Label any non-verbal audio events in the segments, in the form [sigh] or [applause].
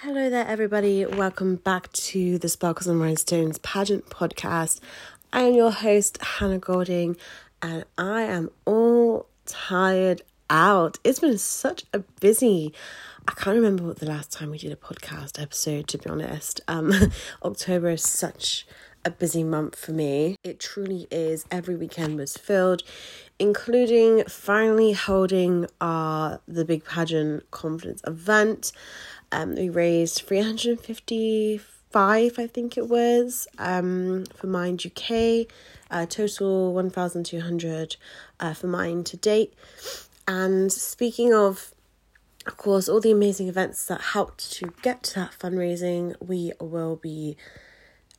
Hello there, everybody. Welcome back to the Sparkles and Rhinestones pageant podcast. I am your host, Hannah Golding, and I am all tired out. It's been such a busy. I can't remember what the last time we did a podcast episode, to be honest. Um, [laughs] October is such a busy month for me. It truly is. Every weekend was filled, including finally holding our the big pageant confidence event. Um, we raised 355, I think it was, um, for Mind UK, uh, total 1,200 uh, for Mind to date. And speaking of, of course, all the amazing events that helped to get to that fundraising, we will be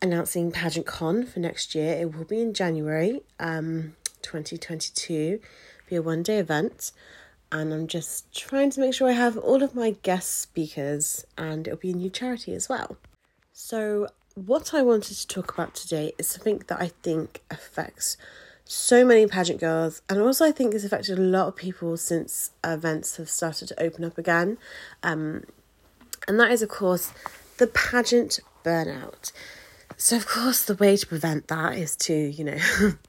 announcing Pageant Con for next year. It will be in January um, 2022, be a one day event and I'm just trying to make sure I have all of my guest speakers, and it'll be a new charity as well. So, what I wanted to talk about today is something that I think affects so many pageant girls, and also I think has affected a lot of people since events have started to open up again. Um, and that is, of course, the pageant burnout. So, of course, the way to prevent that is to, you know,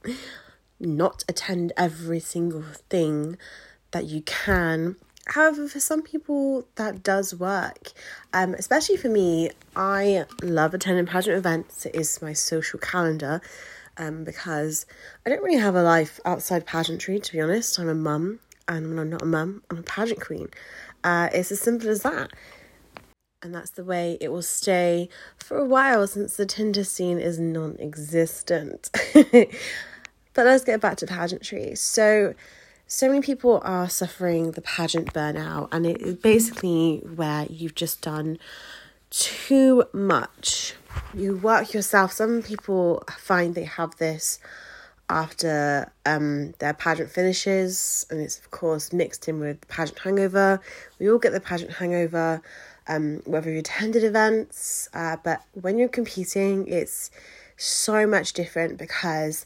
[laughs] not attend every single thing that you can. However, for some people, that does work. Um, especially for me, I love attending pageant events. It is my social calendar um, because I don't really have a life outside pageantry, to be honest. I'm a mum, and when I'm not a mum, I'm a pageant queen. Uh, it's as simple as that. And that's the way it will stay for a while since the Tinder scene is non existent. [laughs] but let's get back to pageantry. So, so many people are suffering the pageant burnout, and it is basically where you've just done too much. You work yourself. Some people find they have this after um, their pageant finishes, and it's of course mixed in with the pageant hangover. We all get the pageant hangover, um, whether you attended events, uh, but when you're competing, it's so much different because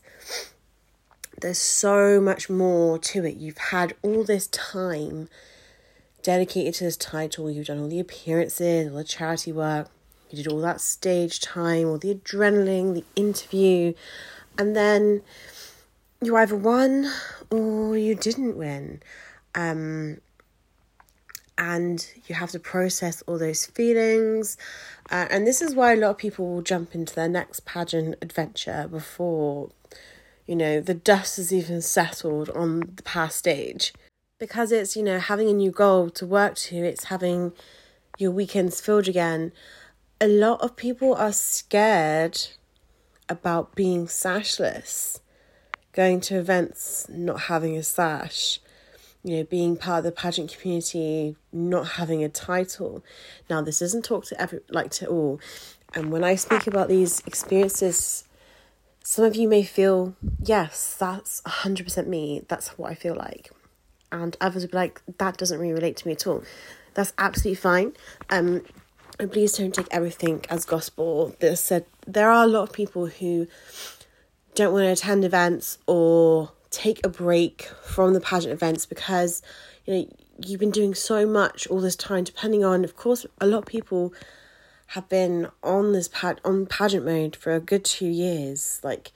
there's so much more to it. You've had all this time dedicated to this title, you've done all the appearances, all the charity work, you did all that stage time, all the adrenaline, the interview, and then you either won or you didn't win. Um, and you have to process all those feelings. Uh, and this is why a lot of people will jump into their next pageant adventure before you know, the dust has even settled on the past stage. Because it's, you know, having a new goal to work to, it's having your weekends filled again. A lot of people are scared about being sashless, going to events, not having a sash, you know, being part of the pageant community, not having a title. Now, this isn't talk to every like to all, and when I speak about these experiences some of you may feel, yes, that's 100% me, that's what I feel like. And others will be like, that doesn't really relate to me at all. That's absolutely fine. Um, and please don't take everything as gospel. That said, there are a lot of people who don't want to attend events or take a break from the pageant events because you know you've been doing so much all this time depending on of course a lot of people have been on this pad on pageant mode for a good two years. Like,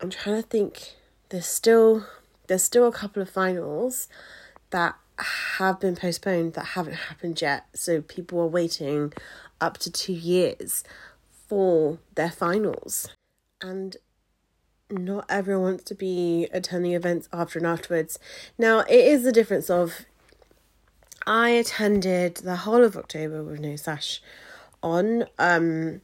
I'm trying to think. There's still there's still a couple of finals that have been postponed that haven't happened yet. So people are waiting up to two years for their finals, and not everyone wants to be attending events after and afterwards. Now it is the difference of I attended the whole of October with no sash on. Um,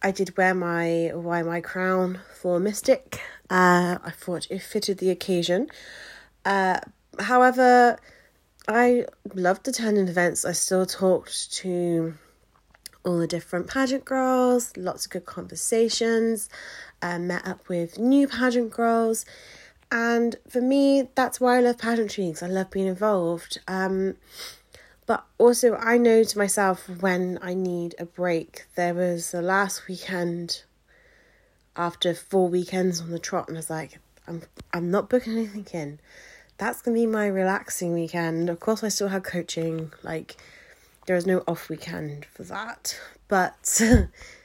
I did wear my wear my crown for Mystic. Uh, I thought it fitted the occasion. Uh, however, I loved attending events. I still talked to all the different pageant girls, lots of good conversations, uh, met up with new pageant girls. And for me, that's why I love pageantry because I love being involved. Um, but also, I know to myself when I need a break. There was the last weekend after four weekends on the trot, and I was like, I'm I'm not booking anything in. That's gonna be my relaxing weekend. Of course, I still had coaching, like there is no off weekend for that. But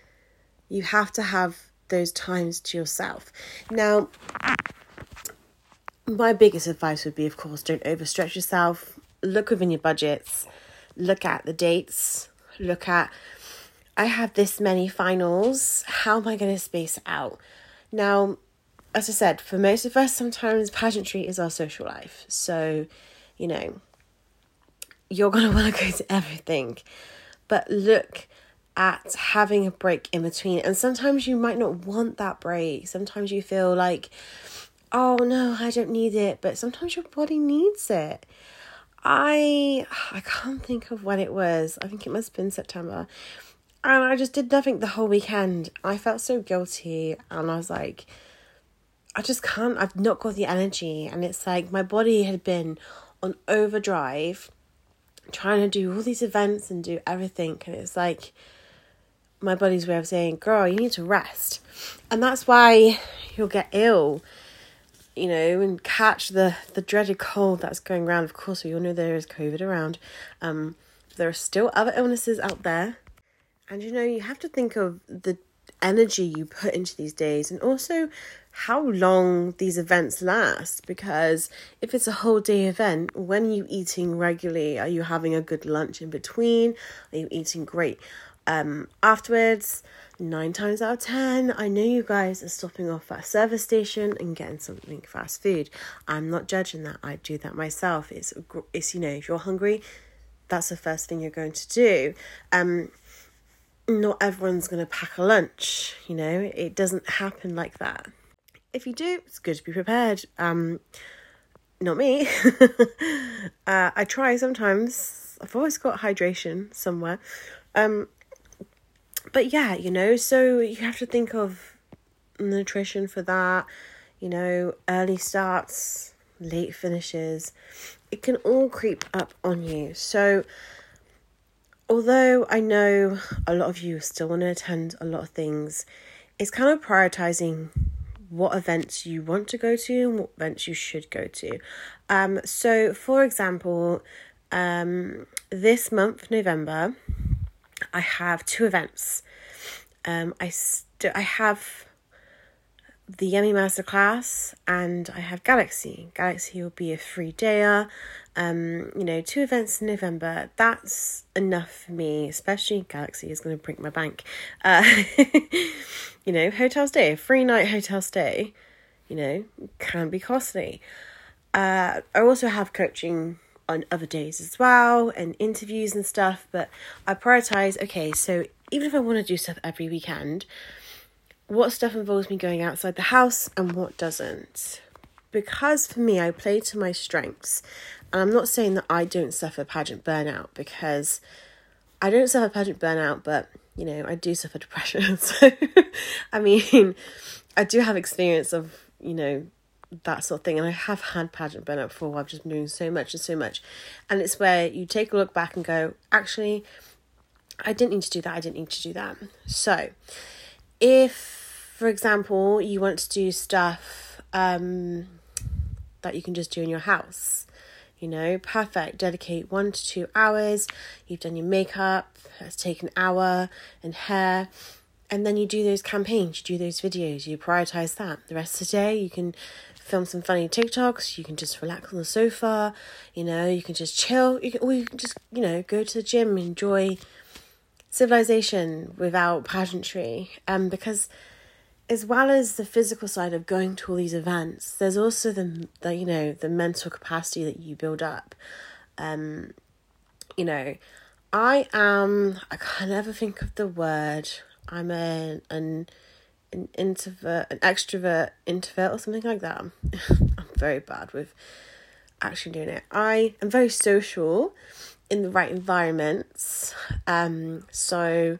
[laughs] you have to have those times to yourself. Now, my biggest advice would be, of course, don't overstretch yourself. Look within your budgets. Look at the dates. Look at, I have this many finals. How am I going to space out? Now, as I said, for most of us, sometimes pageantry is our social life. So, you know, you're going [laughs] to want to go to everything. But look at having a break in between. And sometimes you might not want that break. Sometimes you feel like, oh no, I don't need it. But sometimes your body needs it. I I can't think of when it was. I think it must have been September. And I just did nothing the whole weekend. I felt so guilty and I was like, I just can't, I've not got the energy. And it's like my body had been on overdrive, trying to do all these events and do everything. And it's like my body's way of saying, girl, you need to rest. And that's why you'll get ill, you know, and catch the, the dreaded cold that's going around. Of course, we all know there is COVID around. Um, there are still other illnesses out there. And you know, you have to think of the energy you put into these days and also how long these events last because if it's a whole day event when are you eating regularly are you having a good lunch in between are you eating great um afterwards nine times out of ten i know you guys are stopping off at a service station and getting something fast food. I'm not judging that. I do that myself. It's it's you know if you're hungry that's the first thing you're going to do. Um not everyone's going to pack a lunch you know? It doesn't happen like that. If you do it's good to be prepared. Um not me. [laughs] Uh, i try sometimes. I've always got hydration somewhere. Um but yeah you know so you have to think of nutrition for that you know early starts late finishes it can all creep up on you so although I know a lot of you still want to attend a lot of things, it's kind of prioritizing what events you want to go to and what events you should go to. Um, so, for example, um, this month, November, I have two events. Um, I st- I have the Yummy Masterclass and I have Galaxy. Galaxy will be a free dayer um, you know, two events in November, that's enough for me, especially Galaxy is going to break my bank. Uh, [laughs] you know, hotel stay, free night hotel stay, you know, can be costly. Uh, I also have coaching on other days as well and interviews and stuff, but I prioritize okay, so even if I want to do stuff every weekend, what stuff involves me going outside the house and what doesn't? Because for me, I play to my strengths and I'm not saying that I don't suffer pageant burnout because I don't suffer pageant burnout, but you know, I do suffer [laughs] depression. So, [laughs] I mean, I do have experience of, you know, that sort of thing. And I have had pageant burnout before. I've just known so much and so much. And it's where you take a look back and go, actually, I didn't need to do that. I didn't need to do that. So, if, for example, you want to do stuff um, that you can just do in your house, you know, perfect. Dedicate one to two hours. You've done your makeup, it's taken an hour, and hair. And then you do those campaigns, you do those videos, you prioritize that. The rest of the day, you can film some funny TikToks, you can just relax on the sofa, you know, you can just chill, you can, or you can just, you know, go to the gym, enjoy civilization without pageantry. Um, because as well as the physical side of going to all these events, there's also the, the you know the mental capacity that you build up. Um, you know, I am. I can never think of the word. I'm a, an an introvert, an extrovert, introvert, or something like that. [laughs] I'm very bad with actually doing it. I am very social in the right environments. Um, so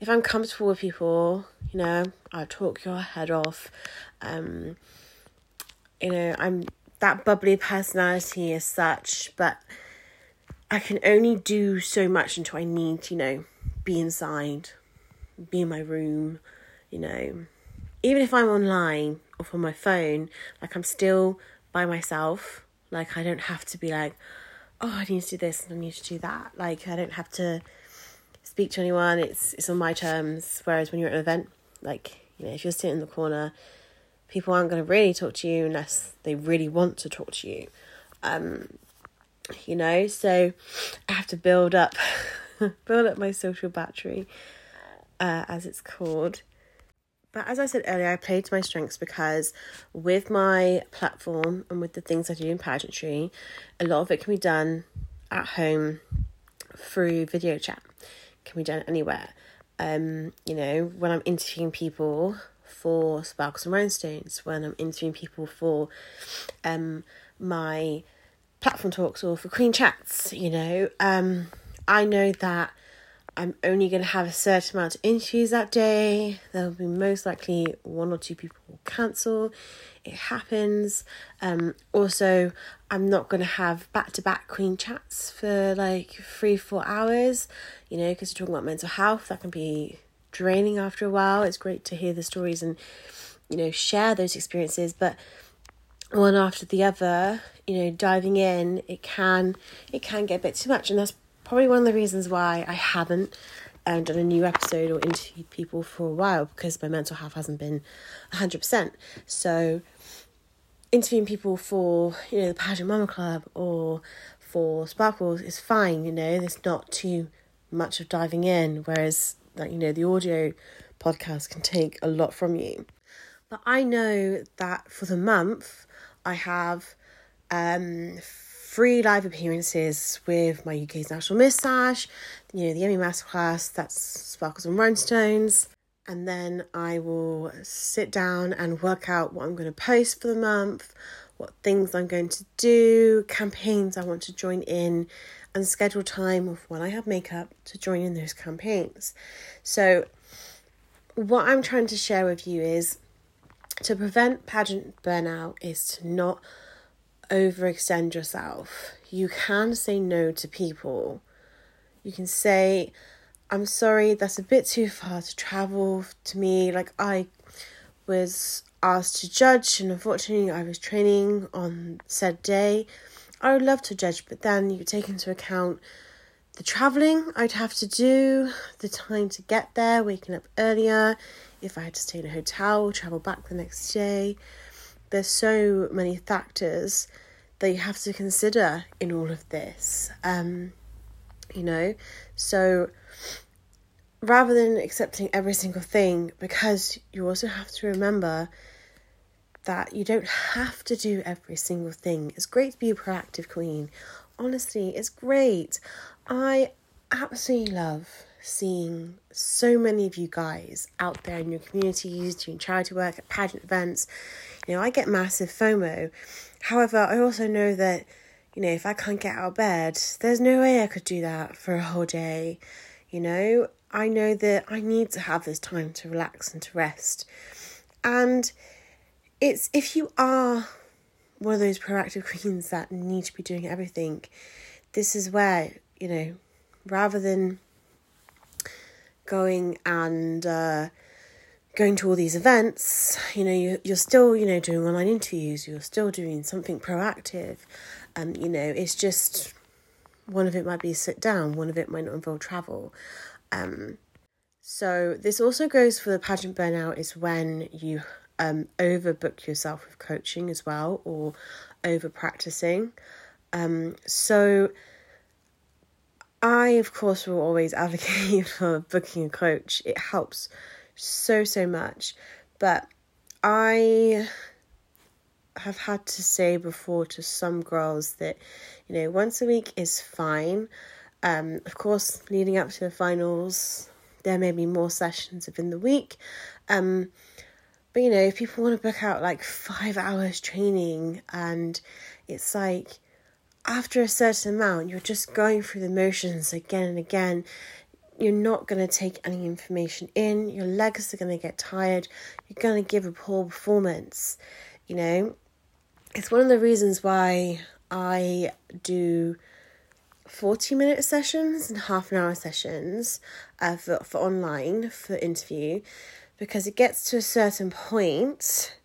if I'm comfortable with people, you know, I talk your head off. Um, you know, I'm that bubbly personality as such, but I can only do so much until I need, you know, be inside, be in my room, you know. Even if I'm online or on my phone, like I'm still by myself. Like I don't have to be like, oh, I need to do this and I need to do that. Like I don't have to speak to anyone. It's it's on my terms. Whereas when you're at an event, like you know, if you're sitting in the corner, people aren't going to really talk to you unless they really want to talk to you. Um, you know, so I have to build up, [laughs] build up my social battery, uh, as it's called. But as I said earlier, I play to my strengths because with my platform and with the things I do in pageantry, a lot of it can be done at home through video chat. Can be done anywhere. Um, you know, when I'm interviewing people for Sparkles and Rhinestones, when I'm interviewing people for um my platform talks or for Queen Chats, you know, um, I know that I'm only going to have a certain amount of interviews that day. There'll be most likely one or two people will cancel. It happens. Um, also, I'm not going to have back to back queen chats for like three, four hours, you know, because we're talking about mental health. That can be draining after a while. It's great to hear the stories and, you know, share those experiences, but one after the other, you know, diving in, it can it can get a bit too much, and that's probably one of the reasons why I haven't um, done a new episode or interviewed people for a while because my mental health hasn't been 100%. So, interviewing people for, you know, the Pageant Mama Club or for Sparkles is fine, you know, there's not too much of diving in, whereas, like, you know, the audio podcast can take a lot from you. But I know that for the month, I have um free live appearances with my UK's National Miss Sash, you know, the Emmy Masterclass, that's Sparkles and Rhinestones. And then I will sit down and work out what I'm going to post for the month, what things I'm going to do, campaigns I want to join in, and schedule time of when I have makeup to join in those campaigns. So, what I'm trying to share with you is to prevent pageant burnout is to not overextend yourself. You can say no to people. You can say, I'm sorry, that's a bit too far to travel to me. Like, I was asked to judge, and unfortunately, I was training on said day. I would love to judge, but then you take into account the traveling I'd have to do, the time to get there, waking up earlier, if I had to stay in a hotel, travel back the next day there's so many factors that you have to consider in all of this. Um, you know, so rather than accepting every single thing, because you also have to remember that you don't have to do every single thing. It's great to be a proactive queen. Honestly, it's great. I absolutely love seeing so many of you guys out there in your communities doing charity work at pageant events. You know, I get massive FOMO. However, I also know that, you know, if I can't get out of bed, there's no way I could do that for a whole day. You know, I know that I need to have this time to relax and to rest. And it's if you are one of those proactive [laughs] queens that need to be doing everything, this is where, you know, rather than going and uh, going to all these events, you know, you, you're still, you know, doing online interviews, you're still doing something proactive. Um, you know, it's just one of it might be sit down, one of it might not involve travel. Um, so this also goes for the pageant burnout is when you um, overbook yourself with coaching as well or over practicing. Um, so I, of course, will always [laughs] advocate for booking a coach. It helps so, so much. But I have had to say before to some girls that, you know, once a week is fine. Um, of course, leading up to the finals, there may be more sessions within the week. Um, but you know, if people want to book out like five hours training and it's like after a certain amount, you're just going through the motions again and again. You're not going to take any information in. Your legs are going to get tired. You're going to give a poor performance. You know, it's one of the reasons why I do 40 minute sessions and half an hour sessions uh, for, for online for interview because it gets to a certain point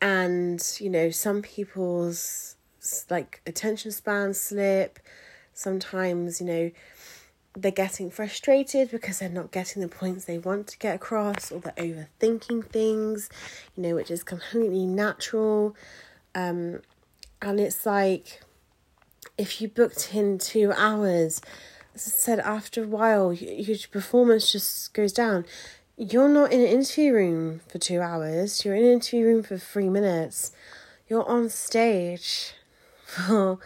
and you know some people's like attention span slip. Sometimes, you know, they're getting frustrated because they're not getting the points they want to get across or they're overthinking things, you know, which is completely natural. Um, and it's like if you booked in two hours, as I said, after a while, your performance just goes down. You're not in an interview room for two hours, you're in an interview room for three minutes. You're on stage [laughs] for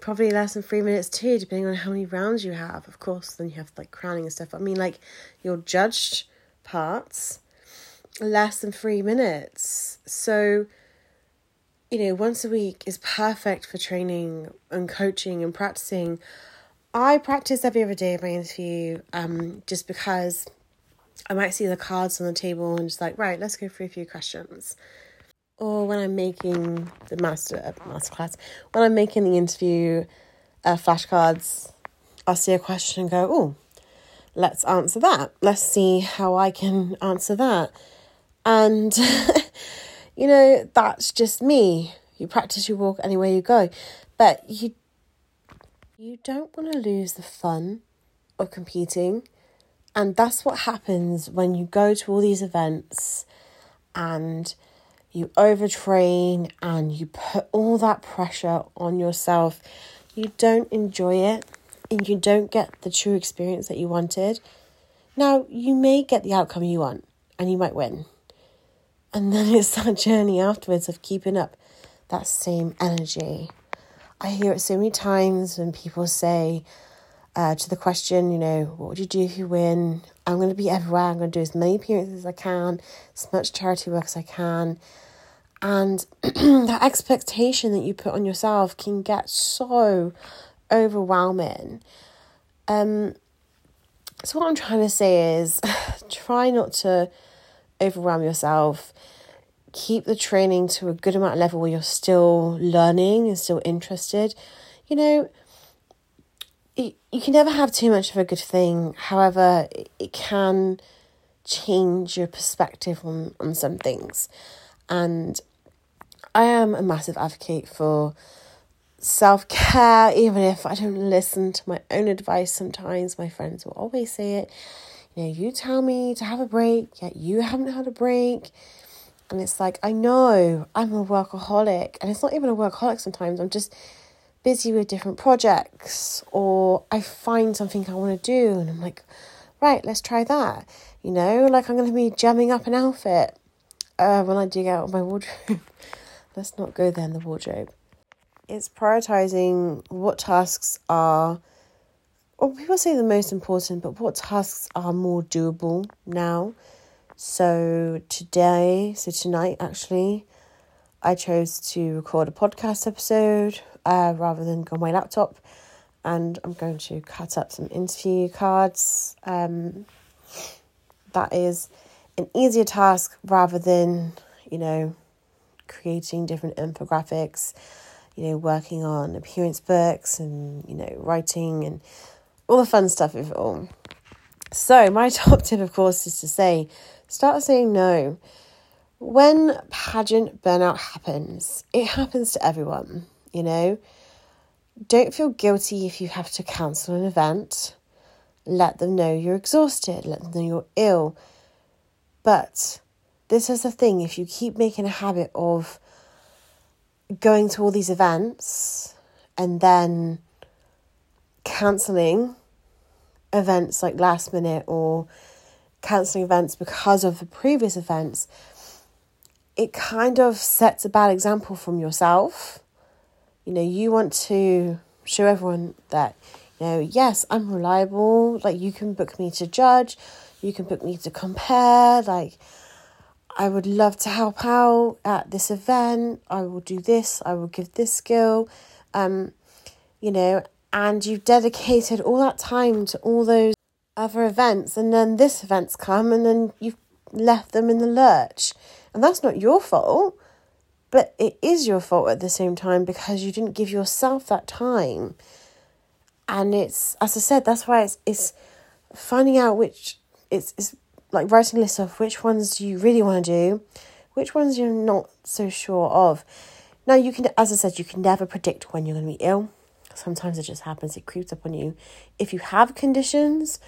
probably less than three minutes too, depending on how many rounds you have. Of course, then you have like crowning and stuff. I mean, like your judged parts, less than three minutes. So, you know, once a week is perfect for training and coaching and practicing. I practice every other day of my interview, um, just because I might see the cards on the table and just like, right, let's go through a few questions or when I'm making the master uh, masterclass, when I'm making the interview uh, flashcards, I'll see a question and go, oh, let's answer that. Let's see how I can answer that. And, [laughs] you know, that's just me. You practice, you walk anywhere you go. But you, you don't want to lose the fun of competing. And that's what happens when you go to all these events and you overtrain and you put all that pressure on yourself, you don't enjoy it and you don't get the true experience that you wanted. Now, you may get the outcome you want and you might win. And then [laughs] it's that journey afterwards of keeping up that same energy. I hear it so many times when people say uh, to the question, you know, what would you do if you win? I'm going to be everywhere. I'm going to do as many appearances as I can, as much charity work as I can. And [clears throat] that expectation that you put on yourself can get so overwhelming. Um, so, what I'm trying to say is [sighs] try not to overwhelm yourself. Keep the training to a good amount of level where you're still learning and still interested. You know, you can never have too much of a good thing. However, it, it can change your perspective on, on some things. And I am a massive advocate for self care, even if I don't listen to my own advice sometimes. My friends will always say it. You know, you tell me to have a break, yet you haven't had a break. And it's like, I know I'm a workaholic, and it's not even a workaholic sometimes. I'm just busy with different projects, or I find something I want to do, and I'm like, right, let's try that. You know, like I'm going to be jamming up an outfit uh, when I dig out of my wardrobe. [laughs] let's not go there in the wardrobe. It's prioritizing what tasks are, or people say the most important, but what tasks are more doable now. So today, so tonight actually, I chose to record a podcast episode uh, rather than go on my laptop, and I'm going to cut up some interview cards. Um, that is an easier task rather than you know creating different infographics, you know, working on appearance books and, you know, writing and all the fun stuff of it all. So, my [laughs] top tip, of course, is to say start saying no. When pageant burnout happens, it happens to everyone, you know. Don't feel guilty if you have to cancel an event. Let them know you're exhausted, let them know you're ill. But this is the thing if you keep making a habit of going to all these events and then cancelling events like last minute or cancelling events because of the previous events, it kind of sets a bad example from yourself. You know, you want to show everyone that, you know, yes, I'm reliable. Like, you can book me to judge, you can book me to compare. Like, I would love to help out at this event. I will do this. I will give this skill. Um, you know, and you've dedicated all that time to all those other events, and then this event's come, and then you've left them in the lurch. And that's not your fault, but it is your fault at the same time because you didn't give yourself that time. And it's, as I said, that's why it's, it's finding out which, it's, it's like writing lists of which ones do you really want to do, which ones you're not so sure of. Now, you can, as I said, you can never predict when you're going to be ill. Sometimes it just happens, it creeps up on you. If you have conditions,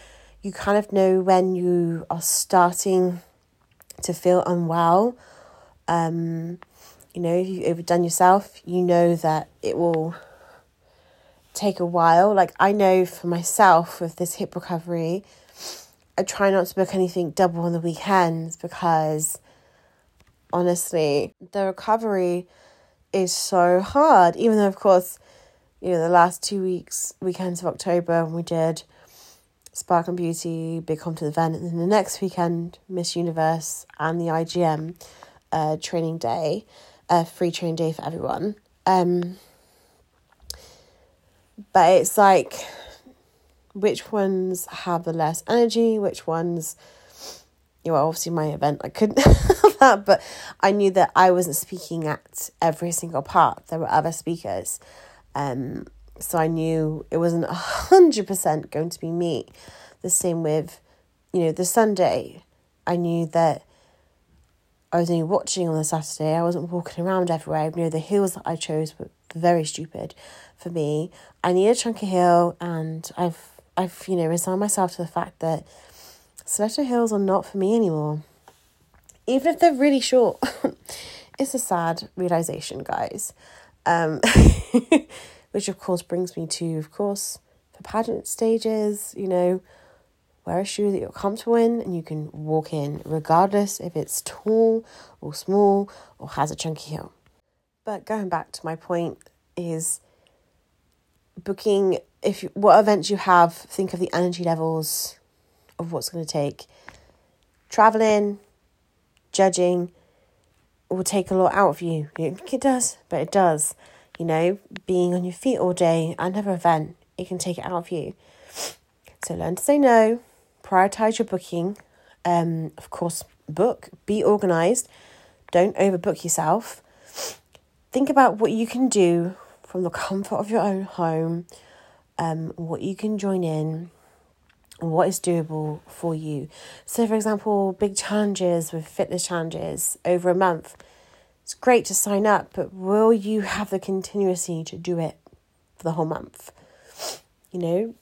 you kind of know when you are starting to feel unwell. Um, you know, if you've overdone yourself, you know that it will take a while. Like I know for myself with this hip recovery, I try not to book anything double on the weekends because honestly, the recovery is so hard. Even though, of course, you know, the last two weeks, weekends of October, we did Spark and Beauty, Big Compton event, and then the next weekend, Miss Universe and the IGM uh, training day, a free training day for everyone. Um, but it's like which ones have the less energy, which ones you know, obviously my event I couldn't [laughs] have that, but I knew that I wasn't speaking at every single part. There were other speakers. Um so I knew it wasn't a hundred percent going to be me. The same with, you know, the Sunday. I knew that I was only watching on the Saturday. I wasn't walking around everywhere. You know, the hills that I chose were very stupid for me. I need a chunky hill, and I've I've you know resigned myself to the fact that stiletto hills are not for me anymore. Even if they're really short, [laughs] it's a sad realization, guys. Um, [laughs] which of course brings me to, of course, for pageant stages, you know, wear a shoe that you're comfortable in and you can walk in, regardless if it's tall or small or has a chunky heel. But going back to my point is booking if you, what events you have, think of the energy levels of what's going to take. Traveling, judging will take a lot out of you. You think it does, but it does. You know, being on your feet all day, another event, it can take it out of you. So learn to say no, prioritize your booking. Um, of course, book, be organized, don't overbook yourself. Think about what you can do from the comfort of your own home, um, what you can join in, what is doable for you. So, for example, big challenges with fitness challenges over a month. It's great to sign up, but will you have the continuity to do it for the whole month? You know,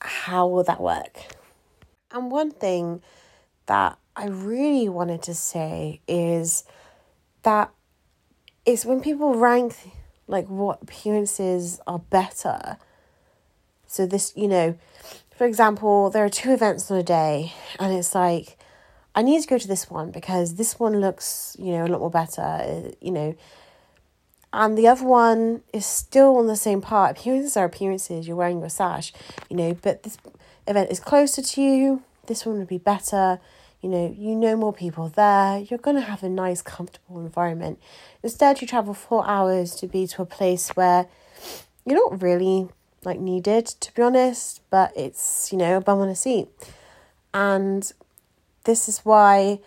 how will that work? And one thing that I really wanted to say is that it's when people rank like what appearances are better. So this, you know, for example, there are two events on a day, and it's like, I need to go to this one because this one looks, you know, a lot more better, uh, you know. And the other one is still on the same part. Appearances are appearances. You're wearing your sash, you know, but this event is closer to you. This one would be better. You know, you know more people there. You're going to have a nice, comfortable environment. Instead, you travel four hours to be to a place where you're not really like needed to be honest, but it's, you know, a bum on a seat. And this is why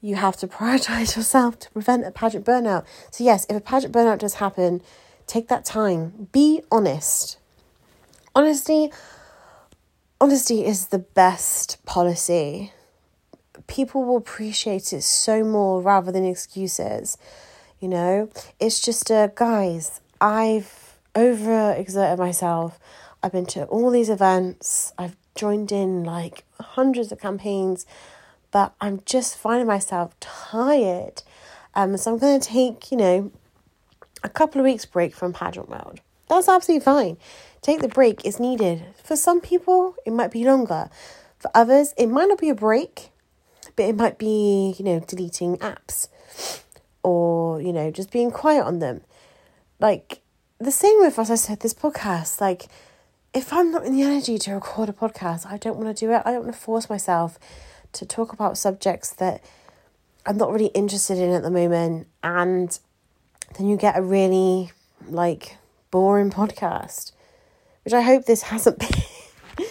you have to prioritize yourself to prevent a pageant burnout. So, yes, if a pageant burnout does happen, take that time. Be honest. Honesty, honesty is the best policy people will appreciate it so more rather than excuses. You know, it's just a guys, I've over exerted myself. I've been to all these events, I've joined in like hundreds of campaigns, but I'm just finding myself tired. Um, so I'm going to take, you know, a couple of weeks break from pageant world. That's absolutely fine. Take the break is needed. For some people, it might be longer. For others, it might not be a break, but it might be, you know, deleting apps or, you know, just being quiet on them. Like, the same with, as I said, this podcast. Like, if I'm not in the energy to record a podcast, I don't want to do it. I don't want to force myself to talk about subjects that I'm not really interested in at the moment. And then you get a really, like, boring podcast, which I hope this [laughs] hasn't been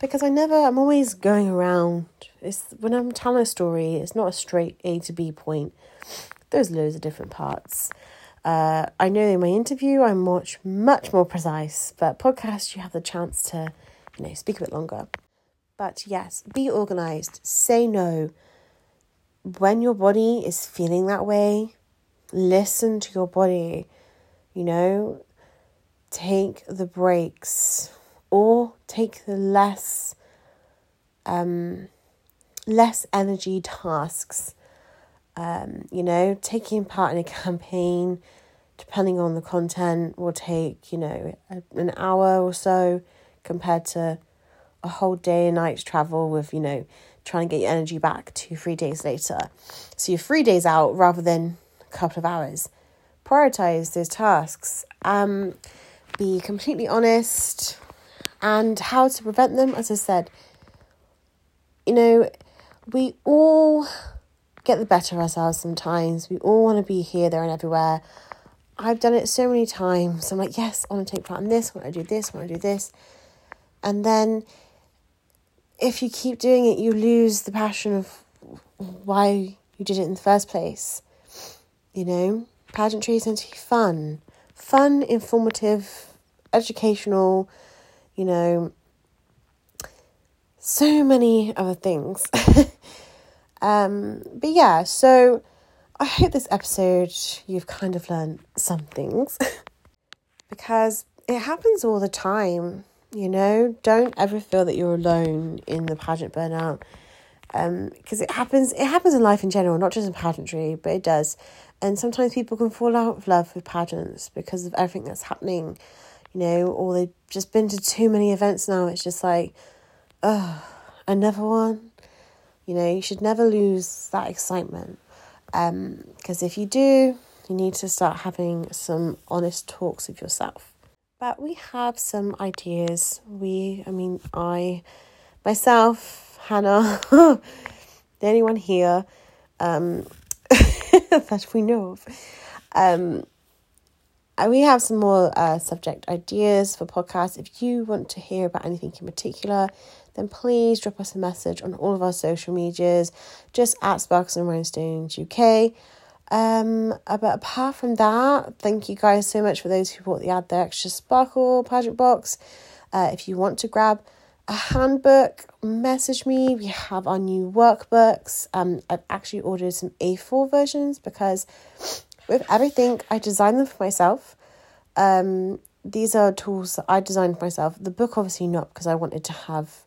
because I never, I'm always going around. It's when I'm telling a story, it's not a straight A to B point. There's loads of different parts. Uh, I know in my interview I'm much much more precise, but podcast you have the chance to, you know, speak a bit longer. But yes, be organized. Say no when your body is feeling that way. listen to your body, you know, take the breaks or take the less um less energy tasks. Um, you know, taking part in a campaign, depending on the content, will take, you know, an hour or so compared to a whole day and night travel with, you know, trying to get your energy back two, three days later. So you're three days out rather than a couple of hours. Prioritize those tasks. Um, be completely honest. And how to prevent them, as I said, you know, we all get the better of ourselves sometimes. We all want to be here, there, and everywhere. I've done it so many times. I'm like, yes, I want to take part in this, I want to do this, I want to do this. And then if you keep doing it, you lose the passion of why you did it in the first place. You know, pageantry is meant to be fun, fun, informative, educational, you know, so many other things. [laughs] um, but yeah, so I hope this episode you've kind of learned some things [laughs] because it happens all the time. You know, don't ever feel that you're alone in the pageant burnout. Um, because it happens it happens in life in general, not just in pageantry, but it does. And sometimes people can fall out of love with pageants because of everything that's happening, you know, or they've just been to too many events now. It's just like, oh, another one. You know, you should never lose that excitement. Um, because if you do, you need to start having some honest talks with yourself. But we have some ideas. We, I mean, I, myself, Hannah, [laughs] the only one here um, [laughs] that we know of. Um, we have some more uh, subject ideas for podcasts. If you want to hear about anything in particular, then please drop us a message on all of our social medias, just at Sparks and Rhinestones UK. Um, but apart from that, thank you guys so much for those who bought the Add the Extra Sparkle pageant box. Uh, if you want to grab a handbook, message me. We have our new workbooks. Um, I've actually ordered some A4 versions because with everything, I designed them for myself. Um, these are tools that I designed for myself. The book, obviously, not because I wanted to have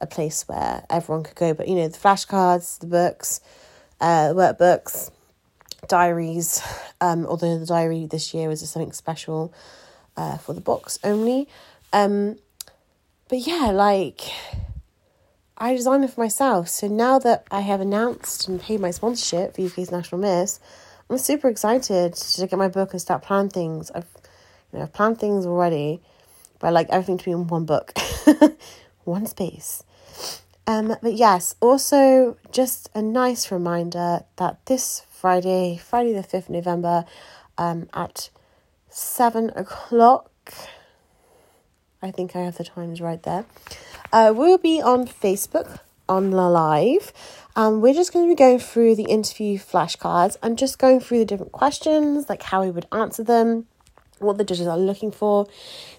a place where everyone could go, but you know, the flashcards, the books, uh, workbooks diaries, um, although the diary this year was something special uh, for the box only. Um, but yeah, like I designed it for myself. So now that I have announced and paid my sponsorship for UK's National Miss, I'm super excited to get my book and start planning things. I've you know, I've planned things already, but I like everything to be in one book, [laughs] one space. Um, but yes, also just a nice reminder that this Friday, Friday the 5th November, um, at 7 o'clock. I think I have the times right there. Uh, we'll be on Facebook on the live. Um, we're just going to be going through the interview flashcards and just going through the different questions, like how we would answer them, what the judges are looking for.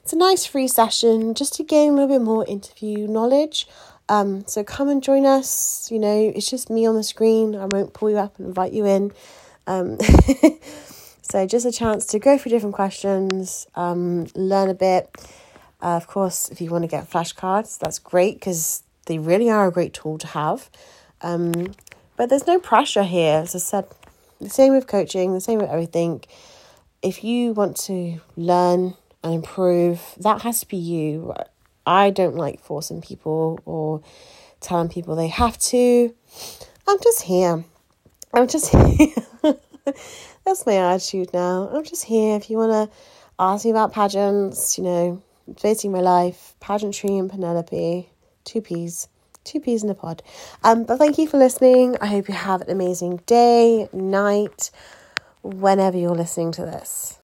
It's a nice free session just to gain a little bit more interview knowledge. Um, so come and join us. You know, it's just me on the screen. I won't pull you up and invite you in. Um, [laughs] so just a chance to go through different questions, um, learn a bit. Uh, of course, if you want to get flashcards, that's great because they really are a great tool to have. Um, but there's no pressure here. As I said, the same with coaching, the same with everything. If you want to learn and improve, that has to be you. I don't like forcing people or telling people they have to. I'm just here. I'm just here. [laughs] That's my attitude now. I'm just here. If you want to ask me about pageants, you know, facing my life, pageantry and Penelope, two peas, two peas in a pod. Um, but thank you for listening. I hope you have an amazing day, night, whenever you're listening to this.